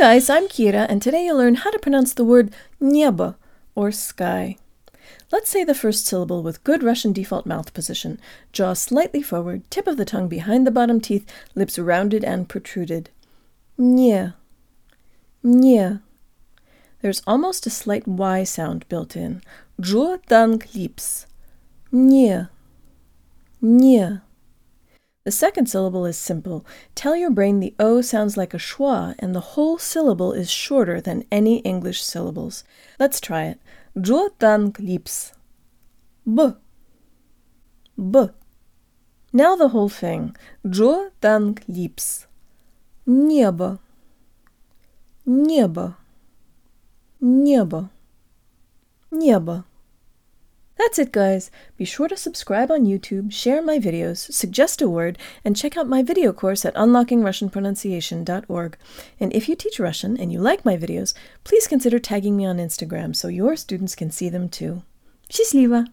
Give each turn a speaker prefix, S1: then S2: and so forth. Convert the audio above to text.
S1: guys, I'm Kira, and today you'll learn how to pronounce the word neba, or sky. Let's say the first syllable with good Russian default mouth position. Jaw slightly forward, tip of the tongue behind the bottom teeth, lips rounded and protruded. Nie. Nie. There's almost a slight Y sound built in. Jur dank lips. Nie. Nie. The second syllable is simple. Tell your brain the O sounds like a schwa and the whole syllable is shorter than any English syllables. Let's try it. Jur dank lips. B. B. Now the whole thing. Jur dank lips. Небо. Небо. Небо. Небо. That's it, guys. Be sure to subscribe on YouTube, share my videos, suggest a word, and check out my video course at unlockingrussianpronunciation.org. And if you teach Russian and you like my videos, please consider tagging me on Instagram so your students can see them too. Счастливо!